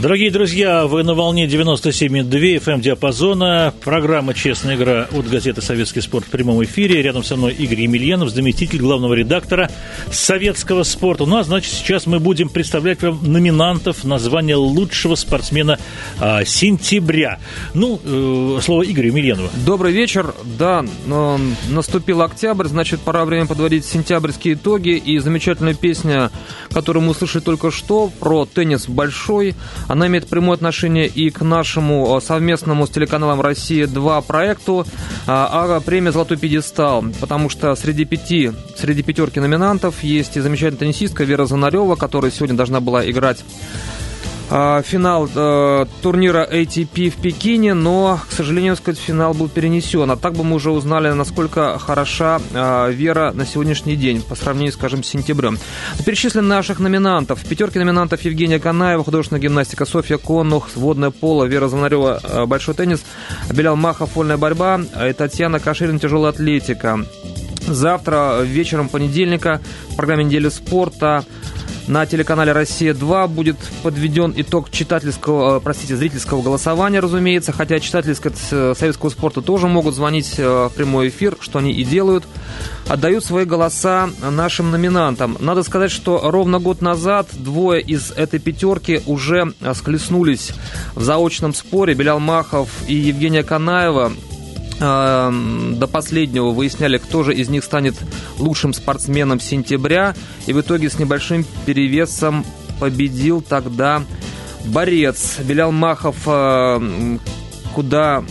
Дорогие друзья, вы на волне 97,2 FM диапазона. Программа «Честная игра» от газеты «Советский спорт» в прямом эфире. Рядом со мной Игорь Емельянов, заместитель главного редактора советского спорта. Ну, а значит, сейчас мы будем представлять вам номинантов на звание лучшего спортсмена а, сентября. Ну, э, слово Игорю Емельянову. Добрый вечер. Да, э, наступил октябрь, значит, пора время подводить сентябрьские итоги. И замечательная песня, которую мы услышали только что, про теннис большой – она имеет прямое отношение и к нашему э, совместному с телеканалом «Россия-2» проекту а, а премия «Золотой пьедестал», потому что среди пяти, среди пятерки номинантов есть и замечательная теннисистка Вера Занарева, которая сегодня должна была играть финал э, турнира ATP в Пекине, но, к сожалению, сказать, финал был перенесен. А так бы мы уже узнали, насколько хороша э, Вера на сегодняшний день по сравнению, скажем, с сентябрем. Перечислим наших номинантов. В пятерке номинантов Евгения Канаева, художественная гимнастика Софья Конух, водное поло, Вера Звонарева, э, большой теннис, Белял Махов, вольная борьба и Татьяна Каширин, тяжелая атлетика. Завтра вечером понедельника в программе «Недели спорта» На телеканале «Россия-2» будет подведен итог читательского, э, простите, зрительского голосования, разумеется, хотя читатели э, советского спорта тоже могут звонить э, в прямой эфир, что они и делают, отдают свои голоса нашим номинантам. Надо сказать, что ровно год назад двое из этой пятерки уже схлестнулись в заочном споре. Белял Махов и Евгения Канаева до последнего выясняли, кто же из них станет лучшим спортсменом сентября. И в итоге с небольшим перевесом победил тогда борец Белял Махов, э, куда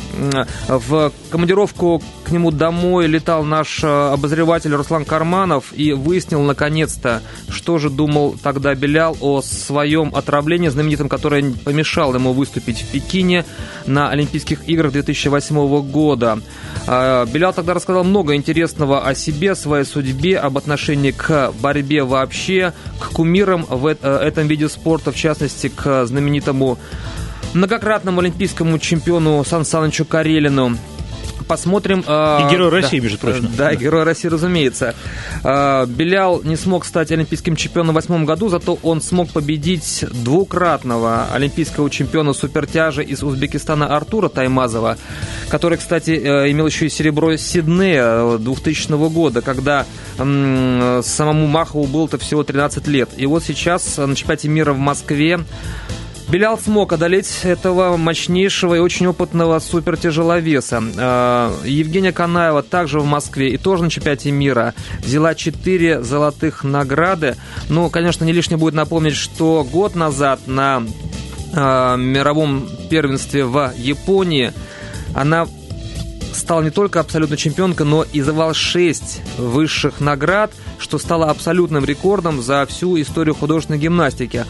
в командировку к нему домой летал наш э, обозреватель Руслан Карманов и выяснил наконец-то, что же думал тогда Белял о своем отравлении знаменитом, которое помешало ему выступить в Пекине на Олимпийских играх 2008 года. А, Белял тогда рассказал много интересного о себе, своей судьбе, об отношении к борьбе вообще, к кумирам в э, этом виде спорта, в частности, к знаменитому многократному олимпийскому чемпиону Сан Санычу Карелину посмотрим... Э, и Герой России, да, между прочим. Да, Герой России, разумеется. Э, Белял не смог стать олимпийским чемпионом в восьмом году, зато он смог победить двукратного олимпийского чемпиона супертяжа из Узбекистана Артура Таймазова, который, кстати, э, имел еще и серебро Сиднея 2000 года, когда самому Махову было-то всего 13 лет. И вот сейчас на чемпионате мира в Москве Белял смог одолеть этого мощнейшего и очень опытного супертяжеловеса. А, Евгения Канаева также в Москве и тоже на чемпионате мира взяла 4 золотых награды. Ну, конечно, не лишне будет напомнить, что год назад на а, мировом первенстве в Японии она стала не только абсолютно чемпионкой, но и завал 6 высших наград, что стало абсолютным рекордом за всю историю художественной гимнастики.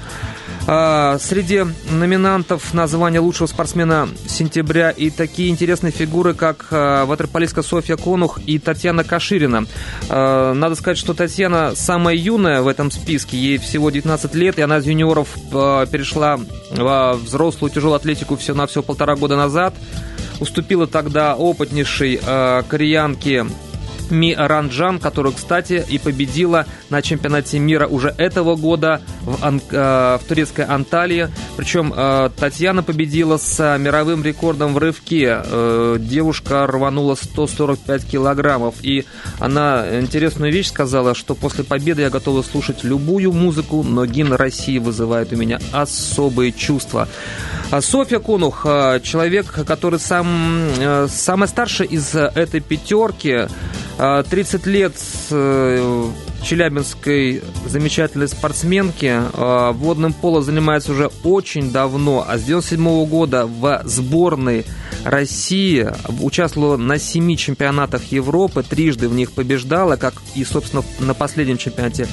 А, среди номинантов на звание лучшего спортсмена сентября и такие интересные фигуры, как а, ватерполистка Софья Конух и Татьяна Каширина. А, надо сказать, что Татьяна самая юная в этом списке, ей всего 19 лет, и она из юниоров перешла в взрослую тяжелую атлетику все на все полтора года назад. Уступила тогда опытнейшей кореянке Ми Ранджан, которую, кстати, и победила на чемпионате мира уже этого года в, Ан- э, в турецкой Анталии. Причем э, Татьяна победила с мировым рекордом в рывке. Э, девушка рванула 145 килограммов. И она интересную вещь сказала, что после победы я готова слушать любую музыку, но гимн России вызывает у меня особые чувства. А Софья Конух, человек, который сам, самый старший из этой пятерки, 30 а, лет э, челябинской замечательной спортсменки. А, водным поло занимается уже очень давно, а с 97 года в сборной России участвовала на семи чемпионатах Европы, трижды в них побеждала, как и, собственно, на последнем чемпионате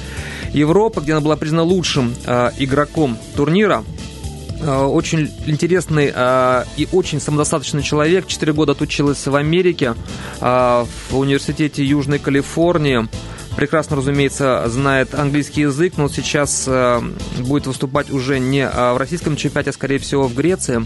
Европы, где она была признана лучшим э, игроком турнира. Э, очень интересный э, и очень самодостаточный человек. Четыре года отучилась в Америке, э, в университете Южной Калифорнии. Прекрасно, разумеется, знает английский язык, но сейчас будет выступать уже не в российском чемпионате, а скорее всего в Греции.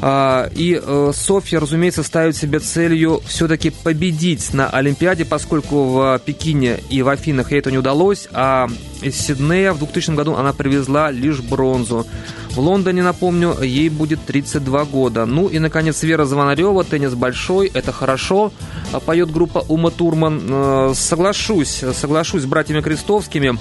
А, и э, Софья, разумеется, ставит себе целью все-таки победить на Олимпиаде, поскольку в Пекине и в Афинах ей это не удалось, а из Сиднея в 2000 году она привезла лишь бронзу. В Лондоне, напомню, ей будет 32 года. Ну и, наконец, Вера Звонарева, теннис большой, это хорошо, поет группа Ума Турман. Э, соглашусь, соглашусь с братьями Крестовскими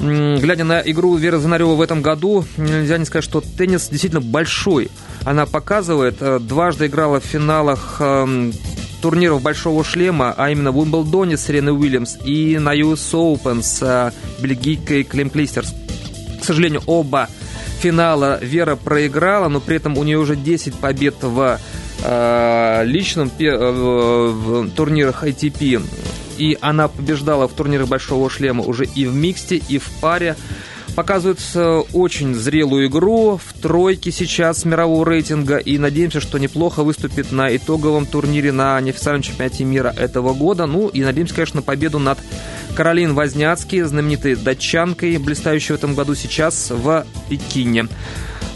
глядя на игру Веры Звонарева в этом году, нельзя не сказать, что теннис действительно большой она показывает. Э, дважды играла в финалах эм, турниров Большого Шлема, а именно в Уимблдоне с Реной Уильямс и на US Open с э, бельгийкой Клем Клистерс. К сожалению, оба финала Вера проиграла, но при этом у нее уже 10 побед в э, личном в турнирах ATP. И она побеждала в турнирах Большого Шлема уже и в миксте, и в паре показывает очень зрелую игру в тройке сейчас мирового рейтинга и надеемся, что неплохо выступит на итоговом турнире на неофициальном чемпионате мира этого года. Ну и надеемся, конечно, на победу над Каролин Возняцкий, знаменитой датчанкой, блистающей в этом году сейчас в Пекине.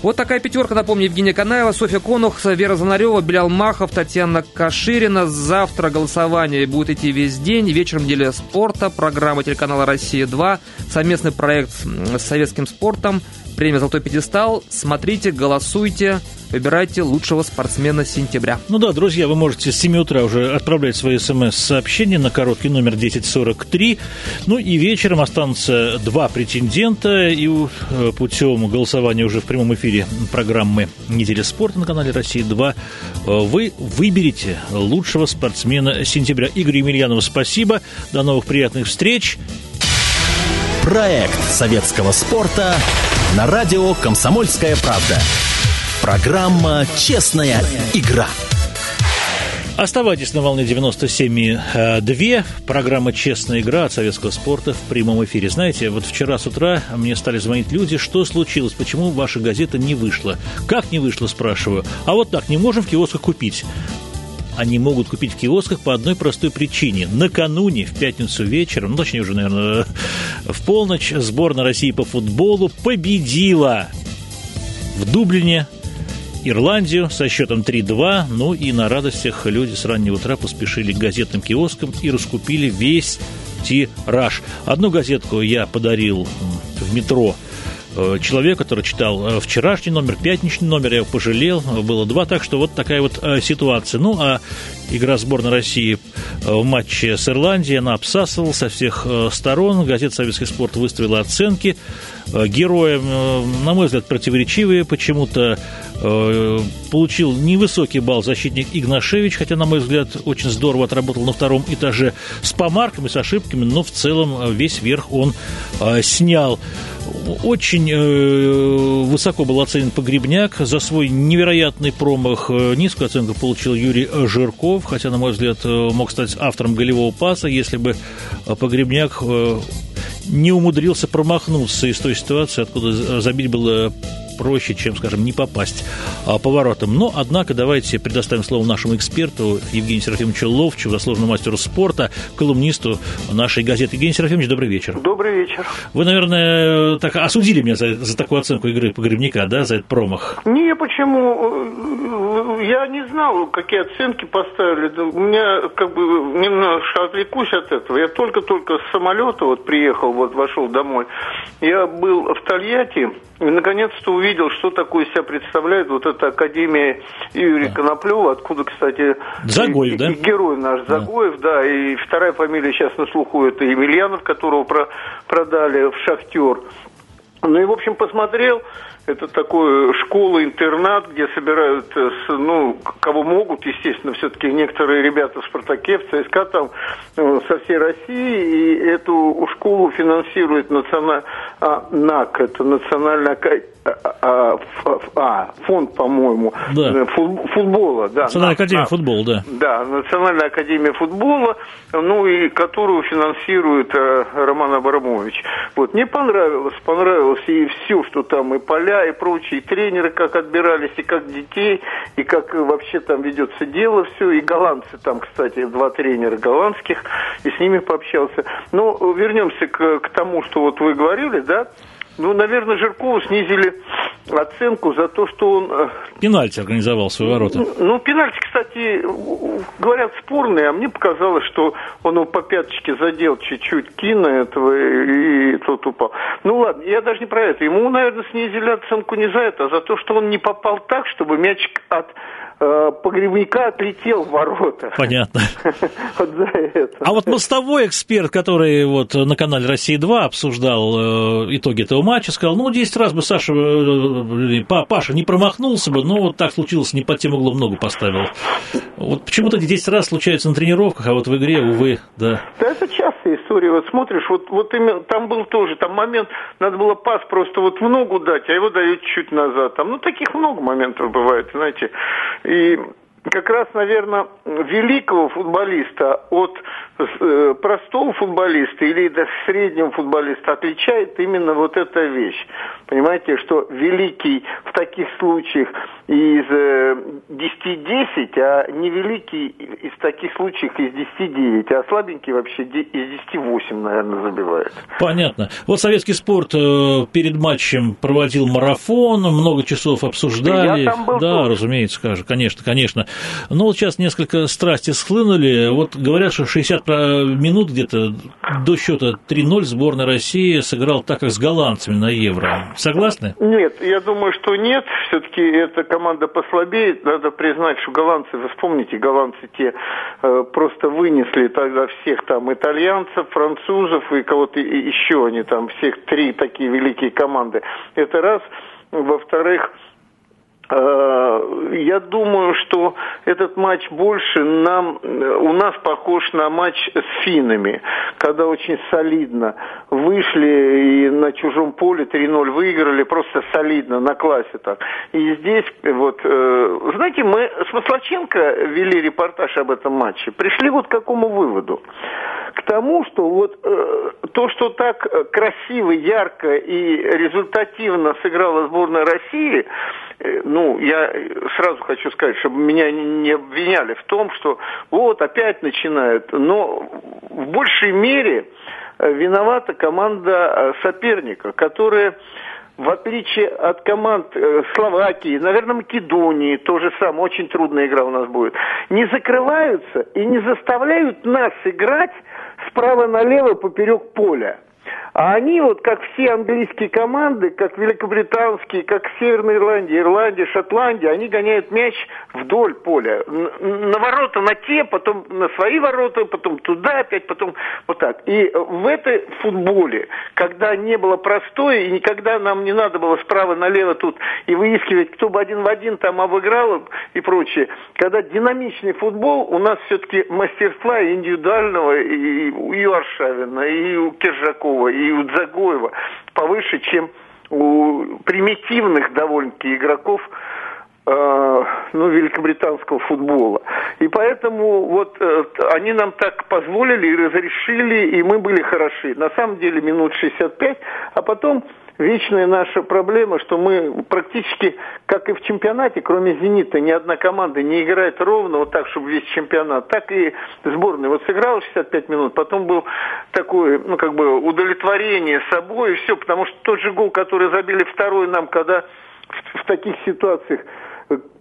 Вот такая пятерка, напомню, Евгения Канаева, Софья Конух, Вера Занарева, Белял Махов, Татьяна Каширина. Завтра голосование будет идти весь день. Вечером неделя спорта, программа телеканала «Россия-2», совместный проект с советским спортом, премия «Золотой пьедестал». Смотрите, голосуйте. Выбирайте лучшего спортсмена сентября. Ну да, друзья, вы можете с 7 утра уже отправлять свои смс-сообщения на короткий номер 1043. Ну и вечером останутся два претендента. И э, путем голосования уже в прямом эфире программы «Неделя спорта» на канале «Россия-2» э, вы выберете лучшего спортсмена сентября. Игорь Емельянов, спасибо. До новых приятных встреч. Проект советского спорта на радио «Комсомольская правда». Программа «Честная игра». Оставайтесь на волне 97,2. Программа «Честная игра» от советского спорта в прямом эфире. Знаете, вот вчера с утра мне стали звонить люди, что случилось, почему ваша газета не вышла. Как не вышла, спрашиваю. А вот так, не можем в киосках купить они могут купить в киосках по одной простой причине. Накануне, в пятницу вечером, ну, точнее уже, наверное, в полночь, сборная России по футболу победила в Дублине Ирландию со счетом 3-2. Ну и на радостях люди с раннего утра поспешили к газетным киоскам и раскупили весь тираж. Одну газетку я подарил в метро э, человек, который читал э, вчерашний номер, пятничный номер, я его пожалел, было два, так что вот такая вот э, ситуация. Ну, а игра сборной России в матче с Ирландией, она обсасывала со всех сторон, газета «Советский спорт» выставила оценки, Э, героем, э, на мой взгляд, противоречивые. Почему-то э, получил невысокий балл защитник Игнашевич, хотя, на мой взгляд, очень здорово отработал на втором этаже с помарками, с ошибками, но в целом весь верх он снял. Очень высоко был оценен Погребняк. За свой невероятный промах низкую оценку получил Юрий Жирков, хотя, на мой взгляд, мог стать автором голевого паса, если бы Погребняк не умудрился промахнуться из той ситуации, откуда забить было проще, чем, скажем, не попасть а, поворотом. Но, однако, давайте предоставим слово нашему эксперту Евгению Серафимовичу Ловчу, заслуженному мастеру спорта, колумнисту нашей газеты. Евгений Серафимович, добрый вечер. Добрый вечер. Вы, наверное, так осудили меня за, за такую оценку игры погребника, да, за этот промах? Не, почему? Я не знал, какие оценки поставили. У меня, как бы, немножко отвлекусь от этого. Я только-только с самолета вот приехал, вот вошел домой. Я был в Тольятти, и наконец-то увидел, что такое себя представляет вот эта Академия Юрия да. Коноплева, откуда, кстати, Загоев, и, да? Герой наш Загоев, да. да, и вторая фамилия сейчас на слуху, это Емельянов, которого про, продали в «Шахтер». Ну и, в общем, посмотрел, это такой школа-интернат, где собирают, э, ну, кого могут, естественно, все-таки некоторые ребята в «Спартаке», в ЦСКА там э, со всей России, и эту школу финансирует националь... а, НАК, это Национальная а, а, а, фонд, по-моему, да. Э, футбола, да. Национальная академия футбола, да. Да, Национальная академия футбола, ну и которую финансирует э, Роман Абрамович. Вот, мне понравилось, понравилось и все, что там, и поля, и прочие, тренеры как отбирались, и как детей, и как вообще там ведется дело, все, и голландцы там, кстати, два тренера голландских, и с ними пообщался. Но вернемся к, к тому, что вот вы говорили, да, Ну, наверное, Жиркову снизили оценку за то, что он... Э, пенальти организовал свои ворота. Ну, пенальти, кстати, говорят, спорный, а мне показалось, что он его по пяточке задел чуть-чуть Кина этого, и тот упал. Ну, ладно, я даже не про это. Ему, наверное, снизили оценку не за это, а за то, что он не попал так, чтобы мячик от погребника отлетел в ворота. Понятно. Вот за это. А вот мостовой эксперт, который вот на канале «Россия-2» обсуждал э, итоги этого матча, сказал, ну, 10 раз бы Саша, э, Паша не промахнулся бы, но вот так случилось, не под тем углом ногу поставил. Вот почему-то 10 раз случается на тренировках, а вот в игре, увы, да. Да это частая история. Вот смотришь, вот, вот именно, там был тоже, там момент, надо было пас просто вот в ногу дать, а его дают чуть назад. Там, ну, таких много моментов бывает, знаете. И как раз, наверное, великого футболиста от простого футболиста или даже среднего футболиста отличает именно вот эта вещь. Понимаете, что великий в таких случаях из 10-10, э, а невеликий из таких случаев из 10-9, а слабенький вообще из 10-8, наверное, забивает. Понятно. Вот советский спорт э, перед матчем проводил марафон, много часов обсуждали. Я там был да, тоже. разумеется, конечно, конечно. Но вот сейчас несколько страсти схлынули. Вот говорят, что 60 минут где-то до счета 3-0 сборная России сыграл так, как с голландцами на Евро. Согласны? Нет, я думаю, что нет. Все-таки эта команда послабее. Надо признать, что голландцы, вы вспомните, голландцы те э, просто вынесли тогда всех там итальянцев, французов и кого-то еще они там, всех три такие великие команды. Это раз. Во-вторых, Э, я думаю, что этот матч больше нам, у нас похож на матч с финами, когда очень солидно вышли и на чужом поле 3-0 выиграли, просто солидно, на классе так. И здесь вот, э, знаете, мы с Маслаченко вели репортаж об этом матче, пришли вот к какому выводу? К тому, что вот э, то, что так красиво, ярко и результативно сыграла сборная России, Э, ну, я сразу хочу сказать, чтобы меня не обвиняли в том, что вот опять начинают, но в большей мере э, виновата команда э, соперника, которая в отличие от команд Словакии, наверное, Македонии, то же самое, очень трудная игра у нас будет, не закрываются и не заставляют нас играть справа налево поперек поля. А они вот, как все английские команды, как великобританские, как Северная Ирландия, Ирландия, Шотландия, они гоняют мяч вдоль поля. На ворота на те, потом на свои ворота, потом туда опять, потом вот так. И в этой футболе, когда не было простое, и никогда нам не надо было справа налево тут и выискивать, кто бы один в один там обыграл и прочее, когда динамичный футбол, у нас все-таки мастерства индивидуального и у Аршавина, и у Киржакова, Киркорова и у Дзагоева повыше, чем у примитивных довольно-таки игроков э, ну, великобританского футбола. И поэтому вот э, они нам так позволили и разрешили, и мы были хороши. На самом деле минут 65, а потом вечная наша проблема, что мы практически, как и в чемпионате, кроме «Зенита», ни одна команда не играет ровно вот так, чтобы весь чемпионат. Так и сборная. Вот сыграла 65 минут, потом был такое, ну, как бы удовлетворение собой и все, потому что тот же гол, который забили второй нам, когда в, в таких ситуациях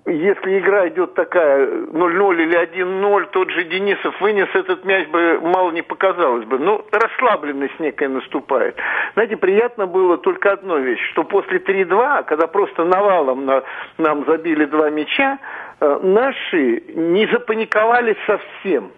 если игра идет такая 0-0 или 1-0, тот же Денисов вынес этот мяч бы мало не показалось бы. Ну, расслабленность некая наступает. Знаете, приятно было только одно вещь, что после 3-2, когда просто навалом на, нам забили два мяча, э, наши не запаниковали совсем.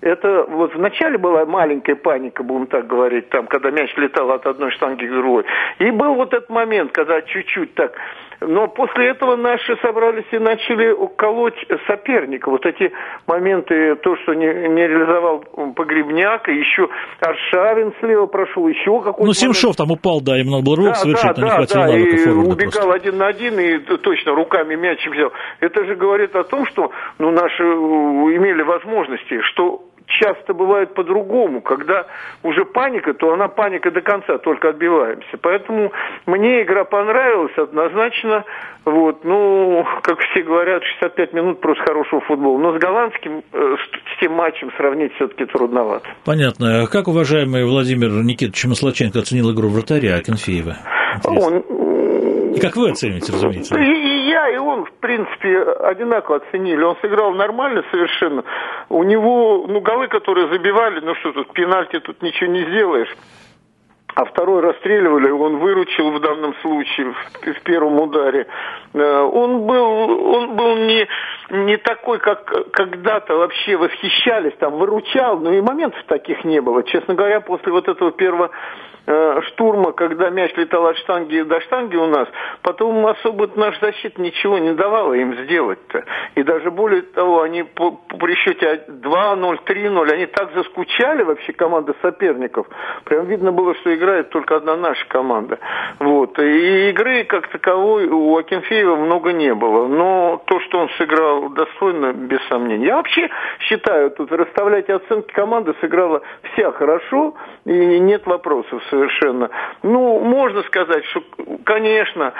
Это вот вначале была маленькая паника, будем так говорить, там, когда мяч летал от одной штанги к другой. И был вот этот момент, когда чуть-чуть так но после этого наши собрались и начали уколоть соперника. Вот эти моменты, то, что не, не реализовал Погребняк, и еще Аршавин слева прошел, еще какой-то Ну, Семшов там упал, да, именно был рывок да, совершенно, да, не да, хватило да, и убегал просто. один на один и точно руками мячик взял. Это же говорит о том, что ну, наши имели возможности, что часто бывает по-другому. Когда уже паника, то она паника до конца, только отбиваемся. Поэтому мне игра понравилась однозначно. Вот, ну, как все говорят, 65 минут просто хорошего футбола. Но с голландским, э, с тем матчем сравнить все-таки трудновато. Понятно. Как уважаемый Владимир Никитович Маслаченко оценил игру вратаря Акинфеева? Он, и как вы оцените, разумеется? И и он, в принципе, одинаково оценили. Он сыграл нормально совершенно. У него, ну, голы, которые забивали, ну что тут, пенальти тут ничего не сделаешь а второй расстреливали, он выручил в данном случае в, в первом ударе. Э, он был, он был не, не такой, как когда-то вообще восхищались, там, выручал, но и моментов таких не было. Честно говоря, после вот этого первого Э, штурма, когда мяч летал от штанги до штанги у нас, потом особо наш защита ничего не давала им сделать-то. И даже более того, они по, при счете 2-0, 3-0, они так заскучали вообще команда соперников. Прям видно было, что играет только одна наша команда. Вот. И игры как таковой у Акинфеева много не было. Но то, что он сыграл достойно, без сомнений. Я вообще считаю, тут расставлять оценки команды сыграла вся хорошо, и нет вопросов совершенно. Ну, можно сказать, что, конечно,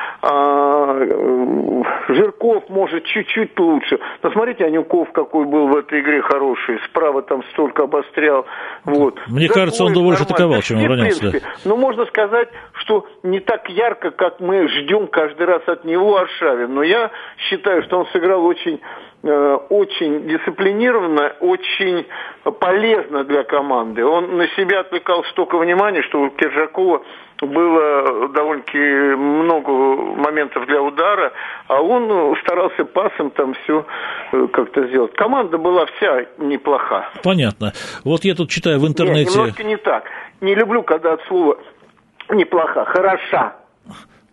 Жирков может чуть-чуть лучше. Но смотрите, Анюков какой был в этой игре хороший. Справа там столько обострял. Вот. Мне Такой кажется, он больше атаковал, чем оборонялся. Но можно сказать, что не так ярко, как мы ждем каждый раз от него Аршавин. Но я считаю, что он сыграл очень Э, очень дисциплинированно, очень полезно для команды. Он на себя отвлекал столько внимания, что у Киржакова было довольно-таки много моментов для удара, а он старался пасом там все э, как-то сделать. Команда была вся неплоха. Понятно. Вот я тут читаю в интернете... Нет, немножко не так. Не люблю, когда от слова неплоха, хороша.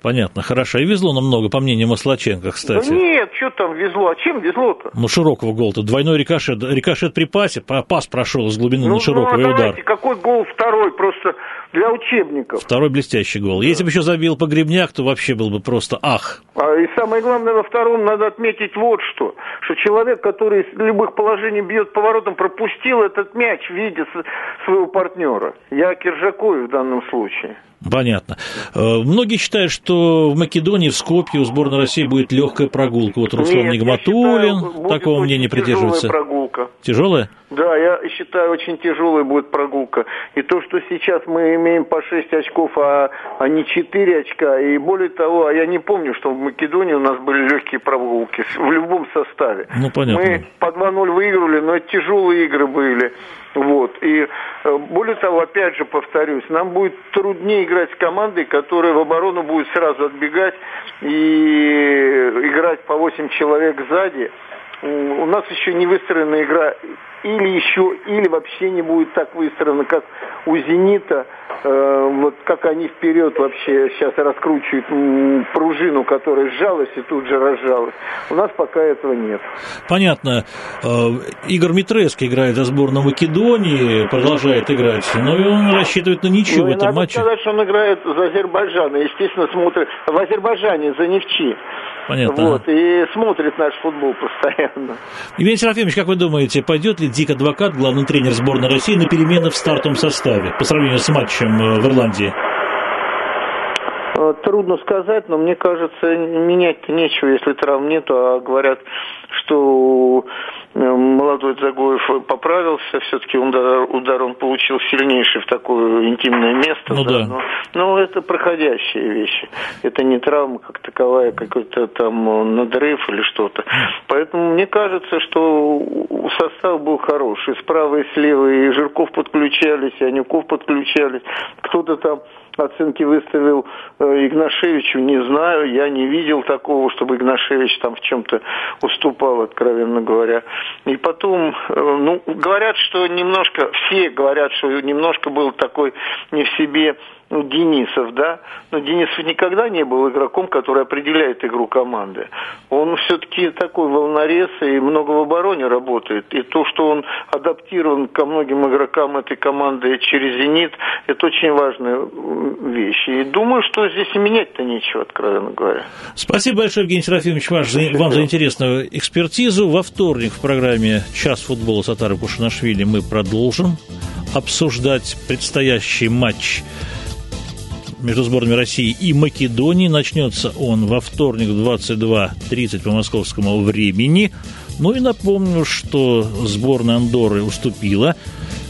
Понятно, хорошо. И везло нам много, по мнению Маслаченко, кстати. Да нет, что там везло? А чем везло-то? Ну, широкого гол-то. Двойной рикошет. Рикошет при пасе, пас прошел из глубины ну, на широкого ну, а удар. какой гол второй? Просто для учебников. Второй блестящий гол. Да. Если бы еще забил Погребняк, то вообще был бы просто ах. А, и самое главное, во втором надо отметить вот что. Что человек, который из любых положений бьет поворотом, пропустил этот мяч в виде своего партнера. Я Киржаков в данном случае. Понятно. Э, многие считают, что в Македонии, в Скопье у сборной России будет легкая прогулка. Вот Руслан Нет, Нигматуллин считаю, такого мнения придерживается. прогулка. Тяжелая? Да, я считаю, очень тяжелая будет прогулка. И то, что сейчас мы имеем по 6 очков, а, а не 4 очка, и более того, а я не помню, что в Македонии у нас были легкие прогулки в любом составе. Ну, понятно. Мы по 2-0 выиграли, но это тяжелые игры были. Вот. И э, более того, опять же повторюсь, нам будет труднее играть с командой, которая в оборону будет сразу отбегать и играть по 8 человек сзади. У нас еще не выстроена игра или еще, или вообще не будет так выстроена, как у «Зенита», э, вот как они вперед вообще сейчас раскручивают м, пружину, которая сжалась и тут же разжалась. У нас пока этого нет. Понятно. Э, Игорь Митреско играет за сборную Македонии, продолжает играть, но он рассчитывает на ничего ну, в этом надо матче. сказать, что он играет за Азербайджан, и, естественно, смотрит в Азербайджане за Невчи. Понятно. Вот, и смотрит наш футбол постоянно. Евгений Серафимович, как вы думаете, пойдет ли Дик Адвокат, главный тренер сборной России, на перемены в стартовом составе по сравнению с матчем э, в Ирландии? Э, трудно сказать, но мне кажется, менять нечего, если травм нету, а говорят, что молодой Загоев поправился, все-таки удар, удар он получил сильнейший в такое интимное место. Ну, да. Но, но это проходящие вещи. Это не травма как таковая, какой-то там надрыв или что-то. Поэтому мне кажется, что состав был хороший. Справа и слева и Жирков подключались, и Анюков подключались. Кто-то там оценки выставил э, Игнашевичу, не знаю, я не видел такого, чтобы Игнашевич там в чем-то уступал, откровенно говоря. И потом, э, ну, говорят, что немножко, все говорят, что немножко был такой не в себе ну, Денисов, да, но Денисов никогда не был игроком, который определяет игру команды. Он все-таки такой волнорез и много в обороне работает. И то, что он адаптирован ко многим игрокам этой команды через «Зенит», это очень важная вещь. И думаю, что здесь и менять-то нечего, откровенно говоря. Спасибо большое, Евгений Серафимович, ваш, вам за интересную экспертизу. Во вторник в программе «Час футбола» с Атарой Кушанашвили мы продолжим обсуждать предстоящий матч между сборными России и Македонии. Начнется он во вторник в 22.30 по московскому времени. Ну и напомню, что сборная Андоры уступила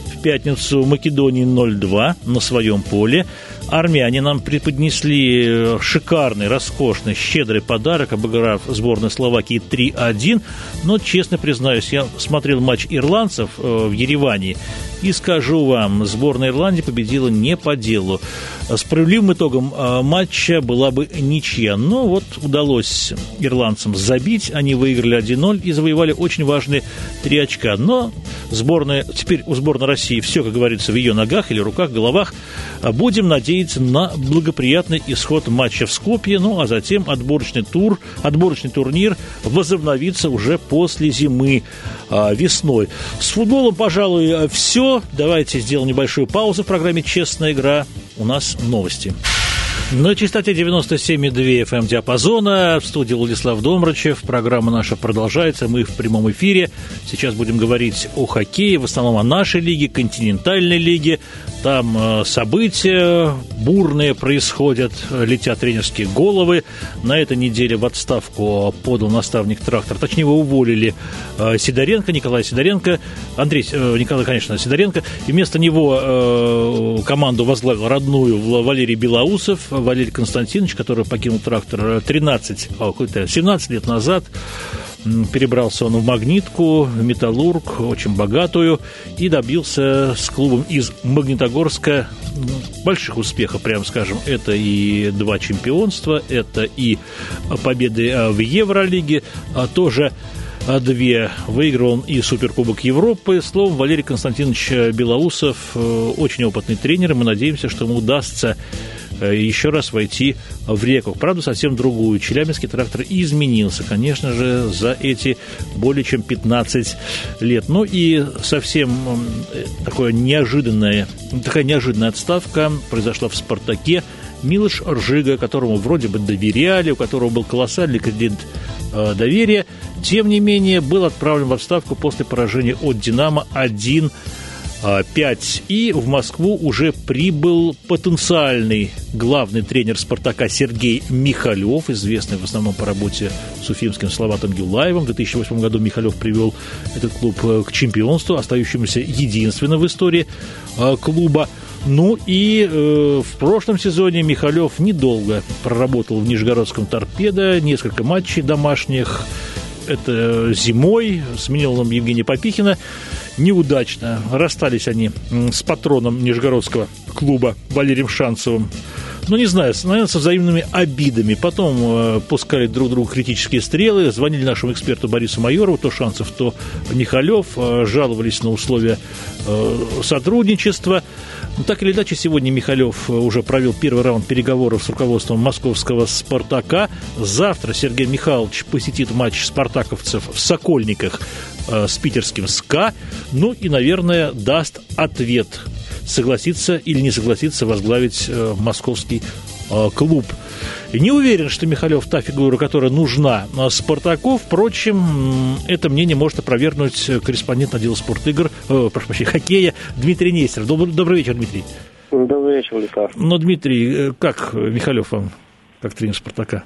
в пятницу Македонии 0-2 на своем поле. Армяне нам преподнесли шикарный, роскошный, щедрый подарок, обыграв сборную Словакии 3-1. Но, честно признаюсь, я смотрел матч ирландцев э, в Ереване и скажу вам, сборная Ирландии победила не по делу. Справедливым итогом а, матча была бы ничья. Но вот удалось ирландцам забить. Они выиграли 1-0 и завоевали очень важные три очка. Но сборная, теперь у сборной России все, как говорится, в ее ногах или руках, головах. Будем надеяться на благоприятный исход матча в Скопье. Ну, а затем отборочный тур, отборочный турнир возобновится уже после зимы, а, весной. С футболом, пожалуй, все. Давайте сделаем небольшую паузу в программе «Честная игра». У нас новости. На частоте 97,2 FM эм диапазона в студии Владислав Домрачев. Программа наша продолжается. Мы в прямом эфире. Сейчас будем говорить о хоккее, в основном о нашей лиге, континентальной лиге. Там э, события бурные происходят, летят тренерские головы. На этой неделе в отставку подал наставник трактор. Точнее, его уволили э, Сидоренко, Николай Сидоренко. Андрей, э, Николай, конечно, Сидоренко. И вместо него команду возглавил родную Валерий Белоусов, Валерий Константинович, который покинул трактор 13, 17 лет назад. Перебрался он в «Магнитку», в «Металлург», очень богатую, и добился с клубом из Магнитогорска больших успехов, прямо скажем. Это и два чемпионства, это и победы а, в Евролиге, а тоже а, две. Выиграл он и Суперкубок Европы. Словом, Валерий Константинович Белоусов э, очень опытный тренер. Мы надеемся, что ему удастся Э, еще раз войти в реку. Правда, совсем другую. Челябинский трактор изменился, конечно же, за эти более чем 15 лет. Ну и совсем э, такое неожиданная, такая неожиданная отставка произошла в «Спартаке». Милош Ржига, которому вроде бы доверяли, у которого был колоссальный кредит э, доверия, тем не менее был отправлен в отставку после поражения от «Динамо» 1 5. И в Москву уже прибыл потенциальный главный тренер «Спартака» Сергей Михалев, известный в основном по работе с уфимским Салаватом Юлаевым. В 2008 году Михалев привел этот клуб э, к чемпионству, остающемуся единственным в истории э, клуба. Ну и э, в прошлом сезоне Михалев недолго проработал в Нижегородском торпедо, несколько матчей домашних. Это зимой, сменил нам Евгения Попихина неудачно. Расстались они с патроном Нижегородского клуба Валерием Шанцевым. Ну, не знаю, со взаимными обидами. Потом э, пускали друг другу критические стрелы, звонили нашему эксперту Борису Майорову, то Шанцев, то Михалев, э, жаловались на условия э, сотрудничества. Но так или иначе, сегодня Михалев э, уже провел первый раунд переговоров с руководством московского «Спартака». Завтра Сергей Михайлович посетит матч спартаковцев в Сокольниках э, с питерским СКА. Ну и, наверное, даст ответ, согласится или не согласится возглавить э, московский э, клуб. Не уверен, что Михалев та фигура, которая нужна Спартаку. Впрочем, это мнение может опровергнуть корреспондент отдела спортигр, э, прошу прощения, хоккея Дмитрий Нестеров. Добрый, добрый вечер, Дмитрий. Добрый вечер, Владислав. Но, Дмитрий, э, как Михалев вам, как тренер Спартака?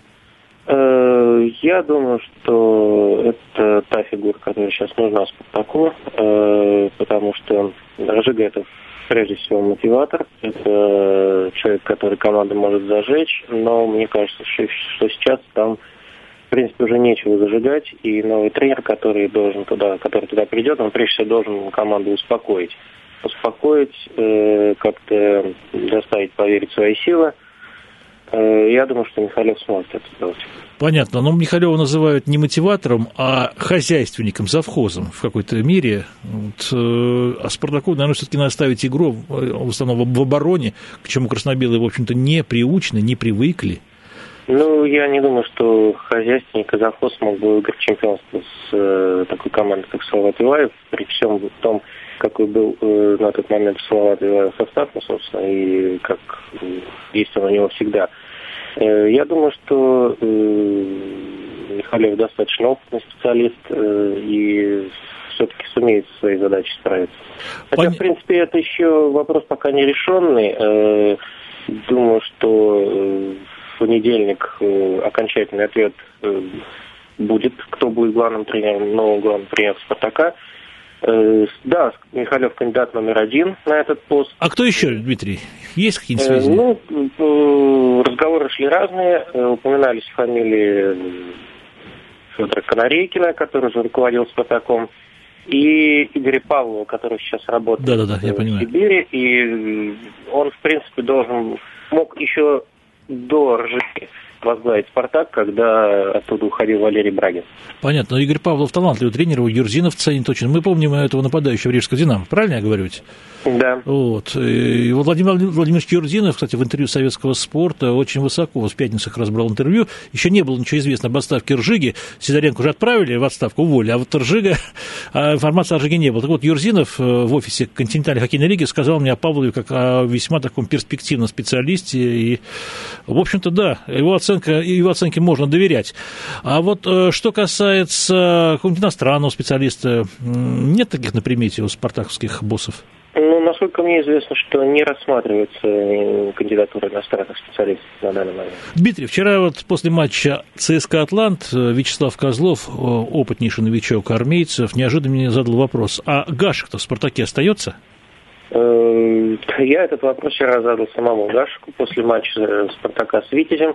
Э, я думаю, что это та фигура, которая сейчас нужна Спартаку, э, потому что Рожига это прежде всего мотиватор, это человек, который команду может зажечь, но мне кажется, что сейчас там в принципе, уже нечего зажигать, и новый тренер, который должен туда, который туда придет, он прежде всего должен команду успокоить. Успокоить, э, как-то заставить поверить в свои силы, Э, я думаю, что Михалев сможет это сделать. Понятно, но Михалева называют не мотиватором, а хозяйственником, завхозом в какой-то мере. Вот, э, а Спартаку, наверное, все-таки надо ставить игру в основном в обороне, к чему краснобелые, в общем-то, не приучены, не привыкли. Ну, я не думаю, что хозяйственник и завхоз мог бы выиграть чемпионство с э, такой командой, как Салават Юлаев, при всем том, какой был э, на тот момент Юлаев состав, ну, собственно, и как он у него всегда. Э, я думаю, что э, Михалев достаточно опытный специалист э, и все-таки сумеет со своей задачей справиться. Хотя, Пон... в принципе, это еще вопрос пока не решенный. Э, думаю, что э, в понедельник э, окончательный ответ э, будет, кто будет главным тренером, новым главным тренером «Спартака». Э, да, Михалев кандидат номер один на этот пост. А кто еще, Дмитрий? Есть какие-то связи? Ну, разговоры шли разные. Упоминались фамилии Федора Конорейкина, который же руководил «Спартаком», и Игоря Павлова, который сейчас работает да, да, да, я в понимаю. Сибири. И он, в принципе, должен мог еще до РЖК возглавить «Спартак», когда оттуда уходил Валерий Брагин. Понятно. Но Игорь Павлов талантливый тренер, его Юрзинов ценит очень. Мы помним этого нападающего Рижского «Динамо». Правильно я говорю? Да. Вот. И Владимир Владимирович Юрзинов, кстати, в интервью советского спорта очень высоко, в пятницу как раз брал интервью, еще не было ничего известно об отставке Ржиги, Сидоренко уже отправили в отставку, уволили, а вот Ржига, а информации о Ржиге не было. Так вот, Юрзинов э, в офисе континентальной хоккейной лиги сказал мне о Павлове как о весьма таком перспективном специалисте, и, в общем-то, да, его, оценка, его оценке можно доверять. А вот э, что касается какого-нибудь иностранного специалиста, нет таких на примете у спартаковских боссов? Ну, насколько мне известно, что не рассматривается э, кандидатура иностранных специалистов на данный момент. Дмитрий, вчера вот после матча ЦСКА «Атлант» э, Вячеслав Козлов, э, опытнейший новичок армейцев, неожиданно мне задал вопрос, а Гашек-то в «Спартаке» остается? Я этот вопрос вчера задал самому Гашику после матча «Спартака» с «Витязем».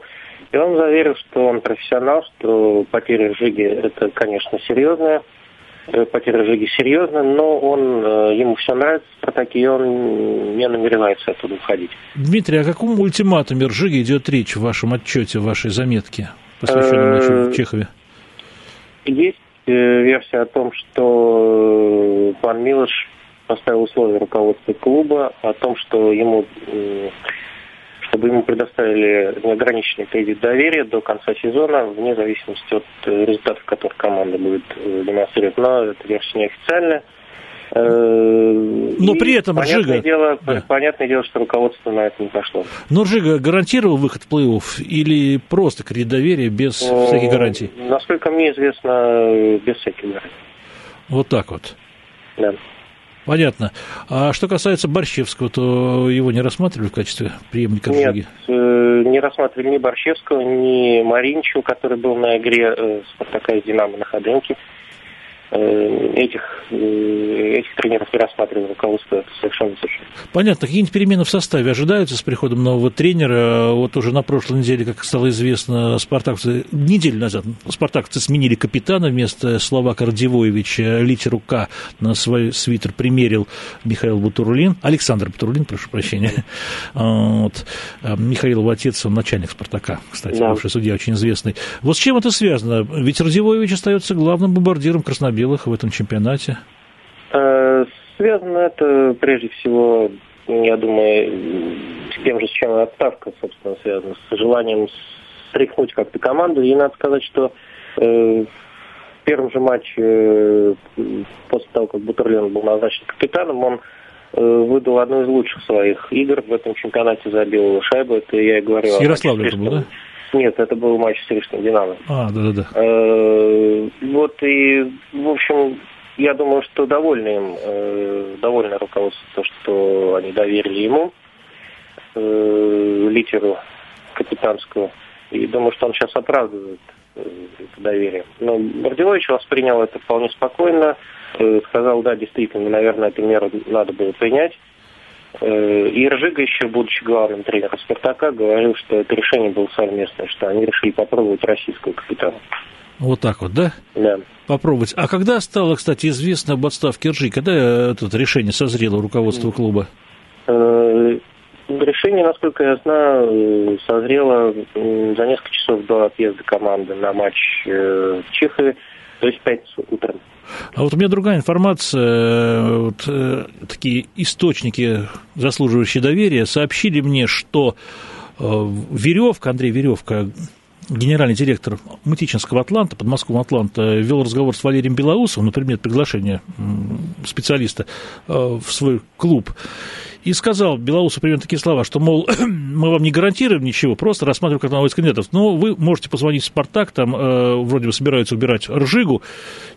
И он заверил, что он профессионал, что потеря Жиги – это, конечно, серьезная Э, потеря Жиги серьезно, но он, э, ему все нравится в Спартаке, и он не намеревается оттуда уходить. Дмитрий, о каком ультиматуме Ржиги идет речь в вашем отчете, в вашей заметке, посвященной матчу в Чехове? Есть э, версия о том, что пан Милош поставил условия руководства клуба о том, что ему чтобы ему предоставили неограниченный кредит доверия до конца сезона, вне зависимости от э, результатов, которые команда будет э, демонстрировать. Но это версия неофициальная. Э, Но и при этом понятное Ржига... Дело, да. Понятное дело, что руководство на это не пошло. Но Ржига гарантировал выход в плей-офф или просто кредит доверия без ну, всяких гарантий? Насколько мне известно, без всяких гарантий. Вот так вот. Да. Понятно. А что касается Борщевского, то его не рассматривали в качестве преемника Нет, э, не рассматривали ни Борщевского, ни Маринчу, который был на игре э, Спартака из Динамо на Ходынке. Э, этих, э, этих тренеров не рассматривал руководство, совершенно точно. Понятно. Какие-нибудь перемены в составе ожидаются с приходом нового тренера? Вот уже на прошлой неделе, как стало известно, спартаковцы, неделю назад, спартаковцы сменили капитана вместо Словака Радивоевича, литеру К на свой свитер примерил Михаил Бутурлин, Александр Бутурлин, прошу прощения. Вот. А Михаил отец, он начальник Спартака, кстати, да. бывший судья, очень известный. Вот с чем это связано? Ведь Радивоевич остается главным бомбардиром Белых в этом чемпионате? Э, связано это прежде всего, я думаю, с тем же, с чем отставка, собственно, связана, с желанием стряхнуть как-то команду. И надо сказать, что э, в первом же матче, э, после того, как Бутерлин был назначен капитаном, он выдал одну из лучших своих игр в этом чемпионате, забил шайбу. Это я и говорю. С Ярославлем это был, да? Нет, это был матч с Рижским Динамо. А, да-да-да. Э, вот и, в общем, я думаю, что довольны им, э, довольно руководство, то, что они доверили ему, э, литеру капитанскую. И думаю, что он сейчас оправдывает это доверие. Но Бордилович воспринял это вполне спокойно. Сказал, да, действительно, наверное, эту меру надо было принять. Э, и Ржига еще, будучи главным тренером «Спартака», говорил, что это решение было совместное, что они решили попробовать российского капитана. Вот так вот, да? Да. Попробовать. А когда стало, кстати, известно об отставке Ржи? Когда это решение созрело руководство клуба? Э, решение, насколько я знаю, созрело за несколько часов до отъезда команды на матч в Чехове, то есть в пятницу утром. А вот у меня другая информация. Вот, э, такие источники, заслуживающие доверия, сообщили мне, что э, Веревка, Андрей Веревка, генеральный директор Мытичинского Атланта, подмосковного Атланта, вел разговор с Валерием Белоусовым на предмет приглашения специалиста э, в свой клуб. И сказал Белоусу примерно такие слова, что, мол, мы вам не гарантируем ничего, просто рассматриваем как одного из кандидатов. Но вы можете позвонить в «Спартак», там э, вроде бы собираются убирать Ржигу,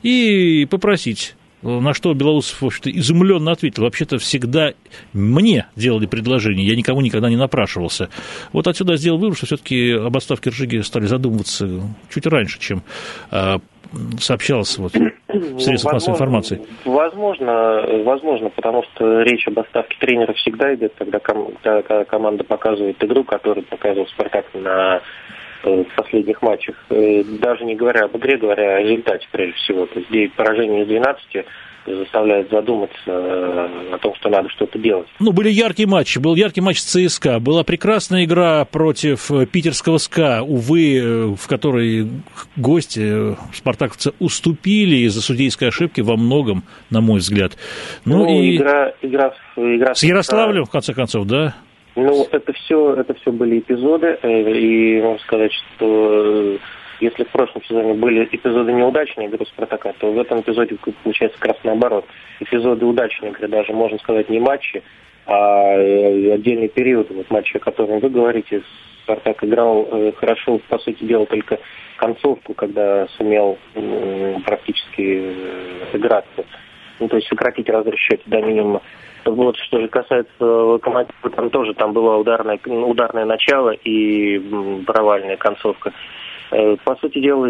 и попросить на что Белоусов, в общем-то, изумленно ответил. Вообще-то всегда мне делали предложение, я никому никогда не напрашивался. Вот отсюда я сделал вывод, что все-таки об отставке Ржиги стали задумываться чуть раньше, чем а, сообщалось вот, в средствах массовой информации? Возможно, возможно, потому что речь об отставке тренера всегда идет, когда, ком- когда команда показывает игру, которую показывал «Спартак» на э, последних матчах. Э, даже не говоря об игре, говоря о результате прежде всего. То есть поражение из 12 заставляет задуматься э, о том, что надо что-то делать. Ну, были яркие матчи. Был яркий матч ЦСКА. Была прекрасная игра против питерского СКА, увы, в которой гости, спартаковцы, уступили из-за судейской ошибки во многом, на мой взгляд. Ну, ну и... игра, игра, игра с Ярославлем, в конце концов, да? Ну, это все, это все были эпизоды, и можно сказать, что если в прошлом сезоне были эпизоды неудачные игры Спартака, то в этом эпизоде получается как раз наоборот. Эпизоды удачные игры, даже можно сказать не матчи, а э, отдельные периоды. Вот матчи, о котором вы говорите, Спартак играл э, хорошо, по сути дела, только концовку, когда сумел практически э, сыграться. Ну, то есть сократить разрыв счете до минимума. Вот что же касается локомотива, там тоже там было ударное, ударное начало и провальная концовка. Э, по сути дела,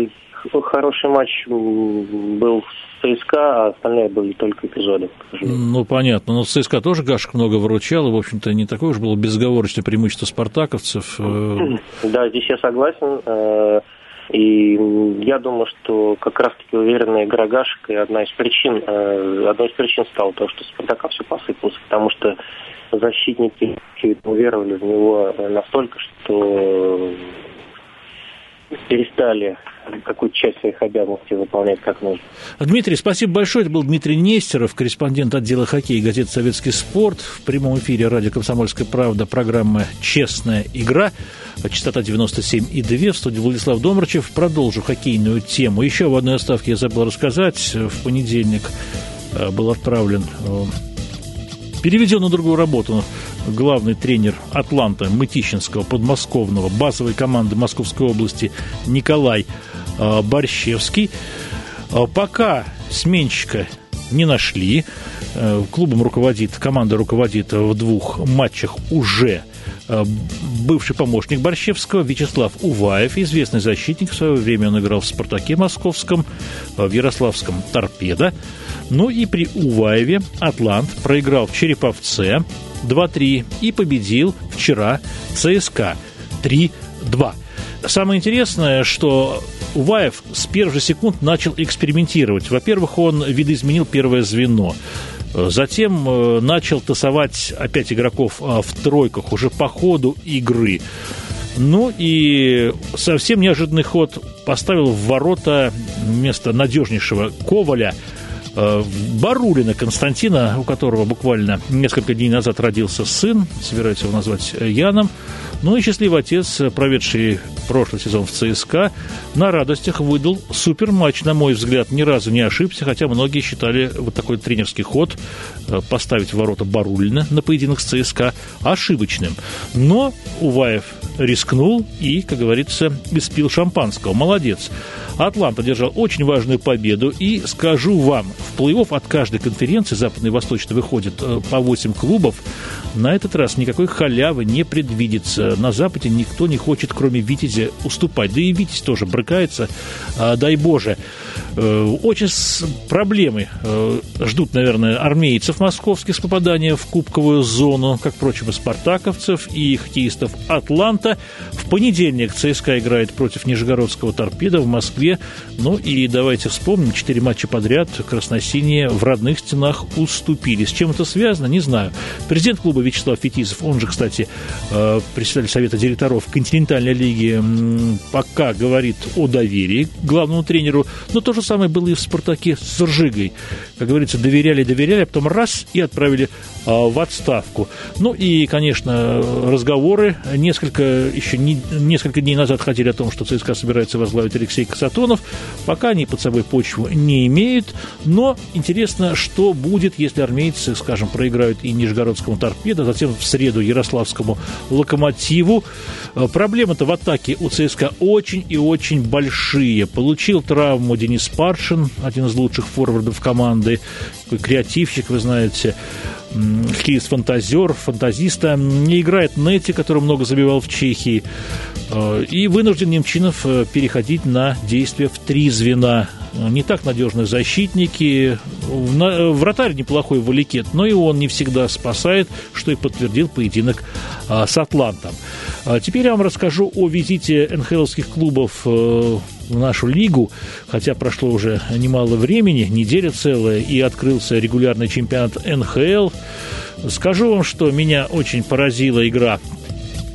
хороший матч был с ЦСКА, а остальные были только эпизоды. Ну, понятно. Но ЦСКА тоже Гашек много выручал, и, в общем-то, не такое уж было безоговорочное преимущество спартаковцев. Э. Да, здесь я согласен. Э, и я думаю, что как раз-таки уверенная игра Гашек и одна из причин, одной из причин стала то, что Спартака все посыпалось, потому что защитники уверовали в него настолько, что перестали какую-то часть своих обязанностей выполнять как нужно. Дмитрий, спасибо большое. Это был Дмитрий Нестеров, корреспондент отдела хоккея газеты «Советский спорт». В прямом эфире радио «Комсомольская правда» программа «Честная игра». Частота 97,2. В студии Владислав Домрачев. Продолжу хоккейную тему. Еще в одной оставке я забыл рассказать. В понедельник э, был отправлен э, переведен на другую работу главный тренер Атланта Мытищинского подмосковного базовой команды Московской области Николай э, Борщевский. Э, пока сменщика не нашли. Э, клубом руководит, команда руководит в двух матчах уже бывший помощник Борщевского Вячеслав Уваев, известный защитник. В свое время он играл в «Спартаке» московском, в Ярославском «Торпедо». Ну и при Уваеве Атлант проиграл в Череповце 2-3 и победил вчера ЦСКА 3-2. Самое интересное, что Уваев с первых же секунд начал экспериментировать. Во-первых, он видоизменил первое звено. Затем э, начал тасовать опять игроков а, в тройках уже по ходу игры. Ну и совсем неожиданный ход поставил в ворота вместо надежнейшего Коваля – Э, Барулина Константина, у которого буквально несколько дней назад родился сын, собирается его назвать э, Яном. Ну и счастливый отец, проведший прошлый сезон в ЦСКА, на радостях выдал супер матч, на мой взгляд, ни разу не ошибся, хотя многие считали вот такой тренерский ход э, поставить в ворота Барулина на поединок с ЦСКА ошибочным. Но Уваев рискнул и, как говорится, испил шампанского. Молодец. Атлант одержал очень важную победу. И скажу вам, в плей-офф от каждой конференции западной и восточной выходит э, по 8 клубов. На этот раз никакой халявы не предвидится. На Западе никто не хочет, кроме Витязя, уступать. Да и Витязь тоже брыкается, а, дай Боже. Э, очень с проблемы э, ждут, наверное, армейцев московских с попадания в кубковую зону, как, впрочем, и спартаковцев, и хоккеистов «Атланта». В понедельник ЦСКА играет против Нижегородского «Торпеда» в Москве. Ну и давайте вспомним, четыре матча подряд красносиние в родных стенах уступили. С чем это связано, не знаю. Президент клуба Вячеслав Фетисов, он же, кстати, э, председатель Совета директоров континентальной лиги, пока говорит о доверии главному тренеру, но то же самое было и в «Спартаке» с Ржигой. Как говорится, доверяли, доверяли, а потом раз и отправили а, в отставку. Ну и, конечно, разговоры. Несколько, еще не, несколько дней назад ходили о том, что ЦСКА собирается возглавить Алексей Касатонов. Пока они под собой почву не имеют. Но интересно, что будет, если армейцы, скажем, проиграют и Нижегородскому торпедо, затем в среду Ярославскому локомотиву. А, проблемы-то в атаке у ЦСКА очень и очень большие. Получил травму Денис Паршин, один из лучших форвардов команды, такой креативщик, вы знаете хоккеист-фантазер, фантазиста, не играет Нети, который много забивал в Чехии, э, и вынужден Немчинов э, переходить на действия в три звена. Не так надежные защитники, вратарь неплохой Валикет, но и он не всегда спасает, что и подтвердил поединок а, с Атлантом. А теперь я вам расскажу о визите НХЛовских клубов э, в нашу лигу, хотя прошло уже немало времени, неделя целая, и открылся регулярный чемпионат НХЛ. Скажу вам, что меня очень поразила игра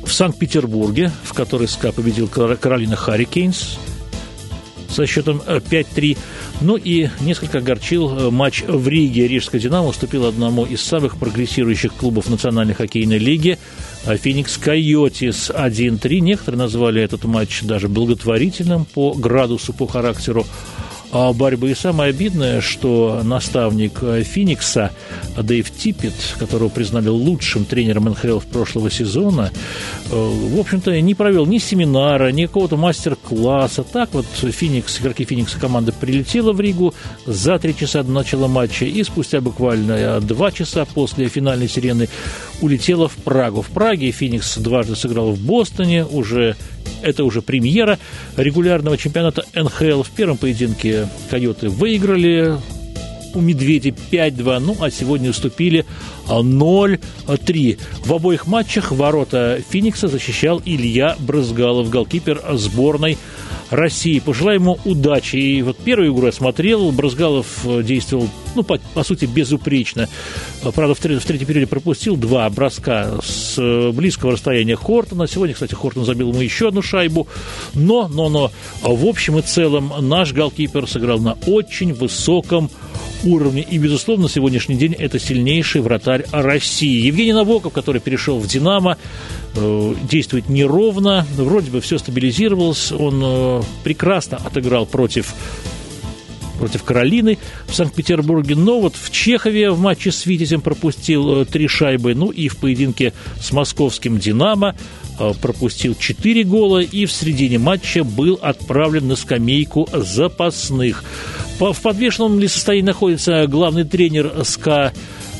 в Санкт-Петербурге, в которой СКА победил Каролина Харрикейнс со счетом 5-3. Э, ну и несколько огорчил э, матч в Риге. Рижская «Динамо» уступил одному из самых прогрессирующих клубов Национальной хоккейной лиги – «Феникс Койотис» 1-3. Некоторые назвали этот матч даже благотворительным по градусу, по характеру борьбы. И самое обидное, что наставник э, Феникса Дэйв Типпет, которого признали лучшим тренером НХЛ в прошлого сезона, э, в общем-то, не провел ни семинара, ни какого-то мастер-класса. Так вот Феникс, игроки Феникса команда прилетела в Ригу за три часа до начала матча и спустя буквально э, два часа после финальной сирены улетела в Прагу. В Праге Феникс дважды сыграл в Бостоне, уже это уже премьера регулярного чемпионата НХЛ. В первом поединке койоты выиграли у «Медведей» 5-2, ну а сегодня уступили 0-3. В обоих матчах ворота «Феникса» защищал Илья Брызгалов, голкипер сборной России. Пожелаем ему удачи. И вот первую игру я смотрел, Брызгалов э, действовал, ну, по, по сути, безупречно. Правда, в, треть, в третьем периоде пропустил два броска с э, близкого расстояния Хортона. Сегодня, кстати, Хортон забил ему еще одну шайбу. Но, но, но, в общем и целом, наш голкипер сыграл на очень высоком уровне. И, безусловно, на сегодняшний день это сильнейший вратарь России. Евгений Набоков, который перешел в «Динамо», э, действует неровно. Вроде бы все стабилизировалось. Он э, прекрасно отыграл против против Каролины в Санкт-Петербурге. Но вот в Чехове в матче с Витязем пропустил э, три шайбы. Ну и в поединке с московским «Динамо» э, пропустил четыре гола и в середине матча был отправлен на скамейку запасных. В подвешенном ли состоянии находится главный тренер СКА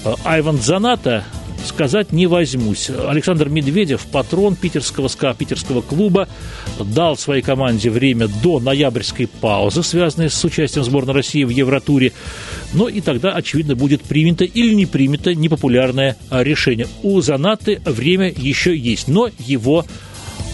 э, Айван Заната, сказать не возьмусь. Александр Медведев, патрон питерского СКА, питерского клуба, дал своей команде время до ноябрьской паузы, связанной с участием сборной России в Евротуре. Но и тогда, очевидно, будет принято или не принято непопулярное решение. У Занаты время еще есть, но его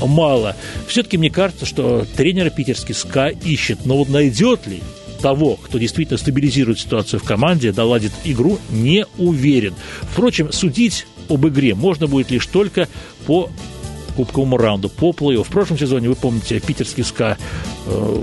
мало. Все-таки мне кажется, что тренера питерский СКА ищет. Но вот найдет ли того, кто действительно стабилизирует ситуацию в команде, доладит игру, не уверен. Впрочем, судить об игре можно будет лишь только по кубковому раунду, по плей-офф. В прошлом сезоне, вы помните, питерский СКА э,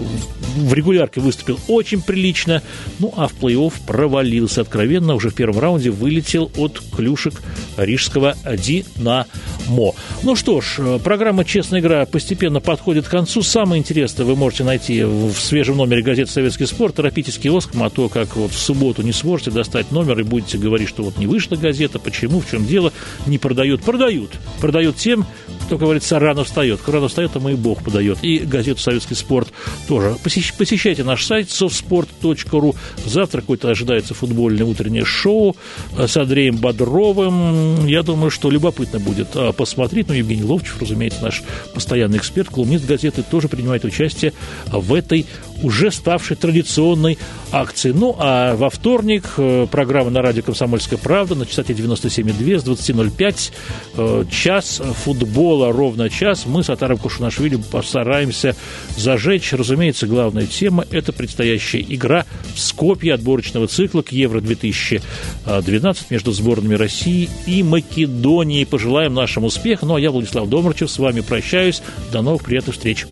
в регулярке выступил очень прилично, ну а в плей-офф провалился откровенно. Уже в первом раунде вылетел от клюшек рижского «Динамо». Ну что ж, э, программа «Честная игра» постепенно подходит к концу. Самое интересное вы можете найти в свежем номере газеты «Советский спорт». Торопитесь киоском, а то, как вот в субботу не сможете достать номер и будете говорить, что вот не вышла газета, почему, в чем дело, не продают. Продают. Продают тем, кто, говорится, рано встает. Кто рано встает, тому и Бог подает. И газету «Советский спорт» тоже. Посещайте наш сайт softsport.ru. Завтра какое-то ожидается футбольное утреннее шоу э, с Андреем Бодровым. Я думаю, что любопытно будет а, посмотреть. Ну, Евгений Ловчев, разумеется, наш постоянный эксперт, колумнист газеты, тоже принимает участие в этой уже ставшей традиционной акцией. Ну, а во вторник э, программа на радио «Комсомольская правда» на частоте 97,2 с 20.05. Э, час футбола, ровно час. Мы с Атаром Кушанашвили постараемся зажечь. Разумеется, главная тема – это предстоящая игра в Скопье отборочного цикла к Евро-2012 между сборными России и Македонии. Пожелаем нашим успех. Ну, а я, Владислав Домрачев, с вами прощаюсь. До новых приятных встреч.